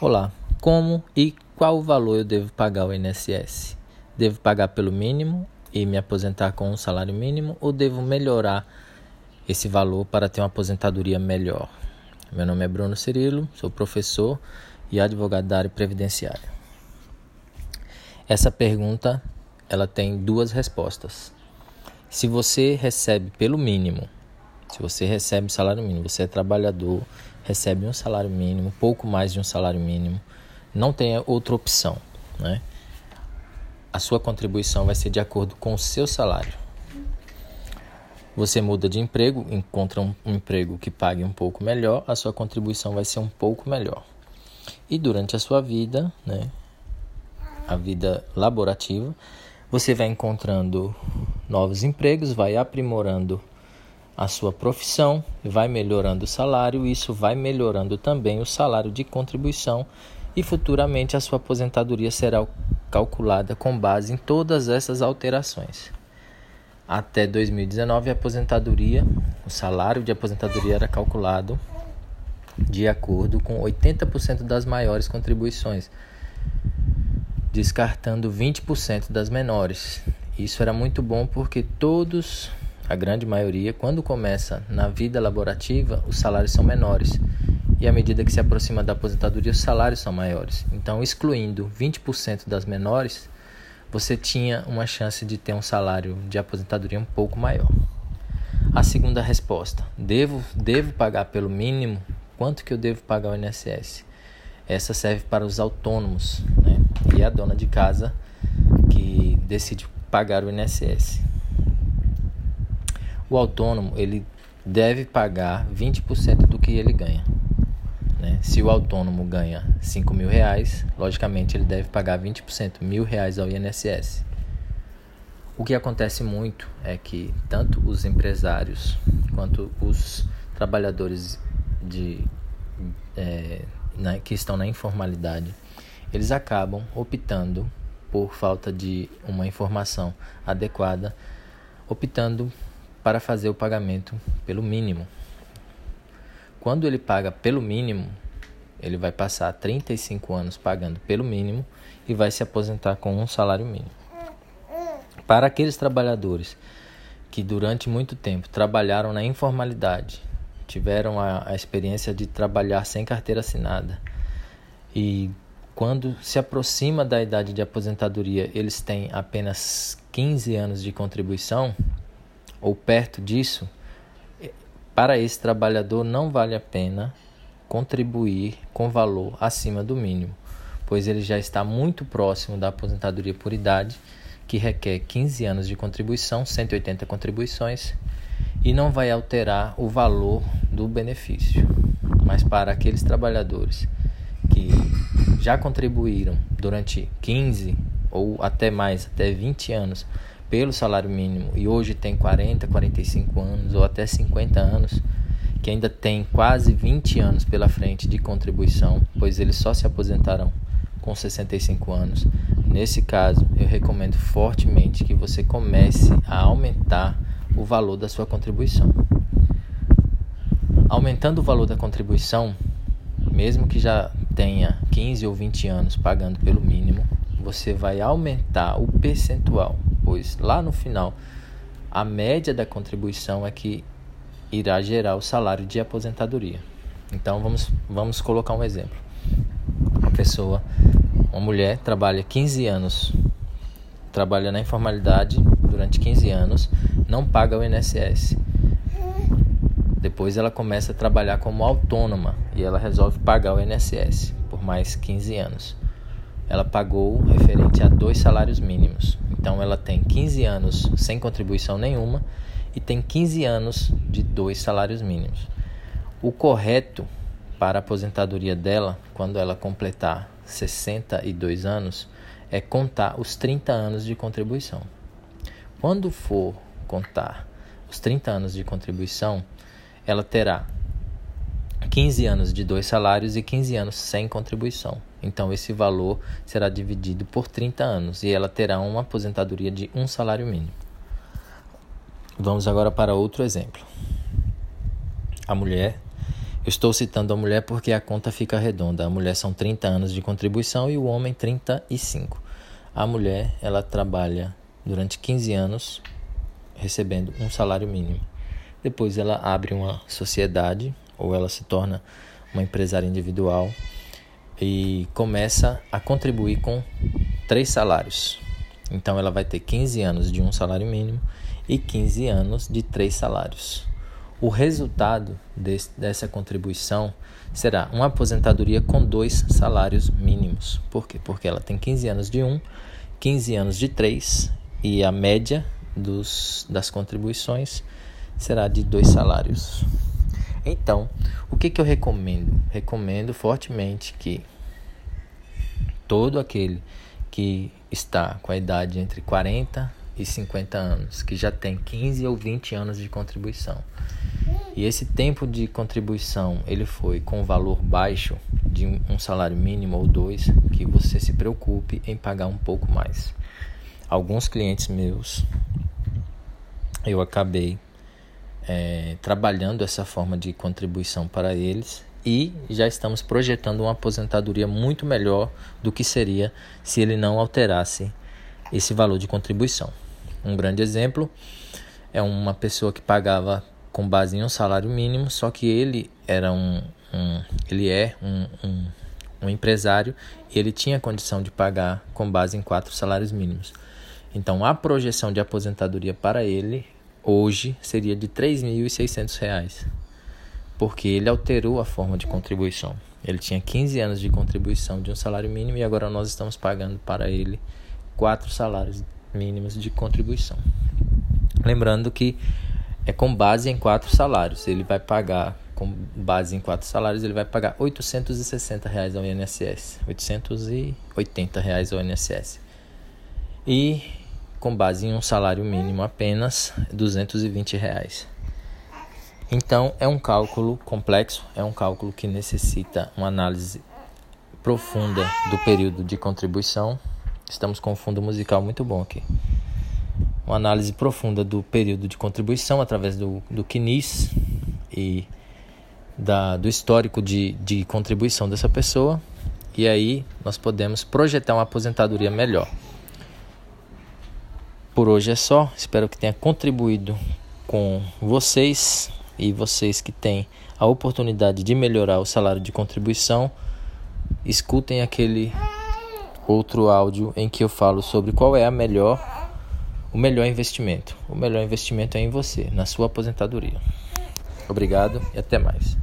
Olá, como e qual valor eu devo pagar ao INSS? Devo pagar pelo mínimo e me aposentar com um salário mínimo ou devo melhorar esse valor para ter uma aposentadoria melhor? Meu nome é Bruno Cirilo, sou professor e advogado da área previdenciária. Essa pergunta ela tem duas respostas. Se você recebe pelo mínimo, se você recebe salário mínimo, você é trabalhador, recebe um salário mínimo, pouco mais de um salário mínimo, não tem outra opção, né? A sua contribuição vai ser de acordo com o seu salário. Você muda de emprego, encontra um, emprego que pague um pouco melhor, a sua contribuição vai ser um pouco melhor. E durante a sua vida, né, a vida laborativa, você vai encontrando novos empregos, vai aprimorando a sua profissão, vai melhorando o salário, isso vai melhorando também o salário de contribuição e futuramente a sua aposentadoria será calculada com base em todas essas alterações. Até 2019, a aposentadoria, o salário de aposentadoria era calculado de acordo com 80% das maiores contribuições, descartando 20% das menores. Isso era muito bom porque todos a grande maioria, quando começa na vida laborativa, os salários são menores. E à medida que se aproxima da aposentadoria, os salários são maiores. Então, excluindo 20% das menores, você tinha uma chance de ter um salário de aposentadoria um pouco maior. A segunda resposta: devo, devo pagar pelo mínimo? Quanto que eu devo pagar ao INSS? Essa serve para os autônomos né? e a dona de casa que decide pagar o INSS o autônomo ele deve pagar 20% do que ele ganha. Né? Se o autônomo ganha 5 mil reais, logicamente ele deve pagar 20%, mil reais ao INSS. O que acontece muito é que tanto os empresários quanto os trabalhadores de, é, que estão na informalidade, eles acabam optando por falta de uma informação adequada, optando para fazer o pagamento pelo mínimo. Quando ele paga pelo mínimo, ele vai passar 35 anos pagando pelo mínimo e vai se aposentar com um salário mínimo. Para aqueles trabalhadores que durante muito tempo trabalharam na informalidade, tiveram a, a experiência de trabalhar sem carteira assinada e quando se aproxima da idade de aposentadoria, eles têm apenas 15 anos de contribuição, ou perto disso, para esse trabalhador não vale a pena contribuir com valor acima do mínimo, pois ele já está muito próximo da aposentadoria por idade, que requer 15 anos de contribuição, 180 contribuições, e não vai alterar o valor do benefício. Mas para aqueles trabalhadores que já contribuíram durante 15 ou até mais, até 20 anos pelo salário mínimo e hoje tem 40, 45 anos ou até 50 anos, que ainda tem quase 20 anos pela frente de contribuição, pois eles só se aposentarão com 65 anos. Nesse caso, eu recomendo fortemente que você comece a aumentar o valor da sua contribuição. Aumentando o valor da contribuição, mesmo que já tenha 15 ou 20 anos pagando pelo mínimo, você vai aumentar o percentual pois lá no final a média da contribuição é que irá gerar o salário de aposentadoria. Então vamos, vamos colocar um exemplo. Uma pessoa, uma mulher, trabalha 15 anos, trabalha na informalidade durante 15 anos, não paga o INSS. Depois ela começa a trabalhar como autônoma e ela resolve pagar o INSS por mais 15 anos. Ela pagou referente a dois salários mínimos. Então ela tem 15 anos sem contribuição nenhuma e tem 15 anos de dois salários mínimos. O correto para a aposentadoria dela, quando ela completar 62 anos, é contar os 30 anos de contribuição. Quando for contar os 30 anos de contribuição, ela terá 15 anos de dois salários e 15 anos sem contribuição. Então, esse valor será dividido por 30 anos e ela terá uma aposentadoria de um salário mínimo. Vamos agora para outro exemplo. A mulher, estou citando a mulher porque a conta fica redonda. A mulher são 30 anos de contribuição e o homem 35. A mulher, ela trabalha durante 15 anos recebendo um salário mínimo. Depois ela abre uma sociedade ou ela se torna uma empresária individual e começa a contribuir com três salários. Então ela vai ter 15 anos de um salário mínimo e 15 anos de três salários. O resultado desse, dessa contribuição será uma aposentadoria com dois salários mínimos. Por quê? Porque ela tem 15 anos de um, 15 anos de três e a média dos, das contribuições será de dois salários. Então, o que, que eu recomendo? Recomendo fortemente que todo aquele que está com a idade entre 40 e 50 anos, que já tem 15 ou 20 anos de contribuição. E esse tempo de contribuição, ele foi com valor baixo de um salário mínimo ou dois, que você se preocupe em pagar um pouco mais. Alguns clientes meus, eu acabei é, trabalhando essa forma de contribuição para eles e já estamos projetando uma aposentadoria muito melhor do que seria se ele não alterasse esse valor de contribuição. Um grande exemplo é uma pessoa que pagava com base em um salário mínimo, só que ele era um, um ele é um, um, um empresário e ele tinha condição de pagar com base em quatro salários mínimos. Então a projeção de aposentadoria para ele hoje seria de R$ 3.600, porque ele alterou a forma de contribuição. Ele tinha 15 anos de contribuição de um salário mínimo e agora nós estamos pagando para ele quatro salários mínimos de contribuição. Lembrando que é com base em quatro salários. Ele vai pagar com base em quatro salários, ele vai pagar 860 reais ao INSS, 880 reais ao INSS. E com base em um salário mínimo apenas 220 reais. Então é um cálculo complexo, é um cálculo que necessita uma análise profunda do período de contribuição. Estamos com um fundo musical muito bom aqui. Uma análise profunda do período de contribuição através do, do CNIS e da, do histórico de, de contribuição dessa pessoa. E aí nós podemos projetar uma aposentadoria melhor. Por hoje é só. Espero que tenha contribuído com vocês e vocês que têm a oportunidade de melhorar o salário de contribuição, escutem aquele outro áudio em que eu falo sobre qual é a melhor o melhor investimento. O melhor investimento é em você, na sua aposentadoria. Obrigado e até mais.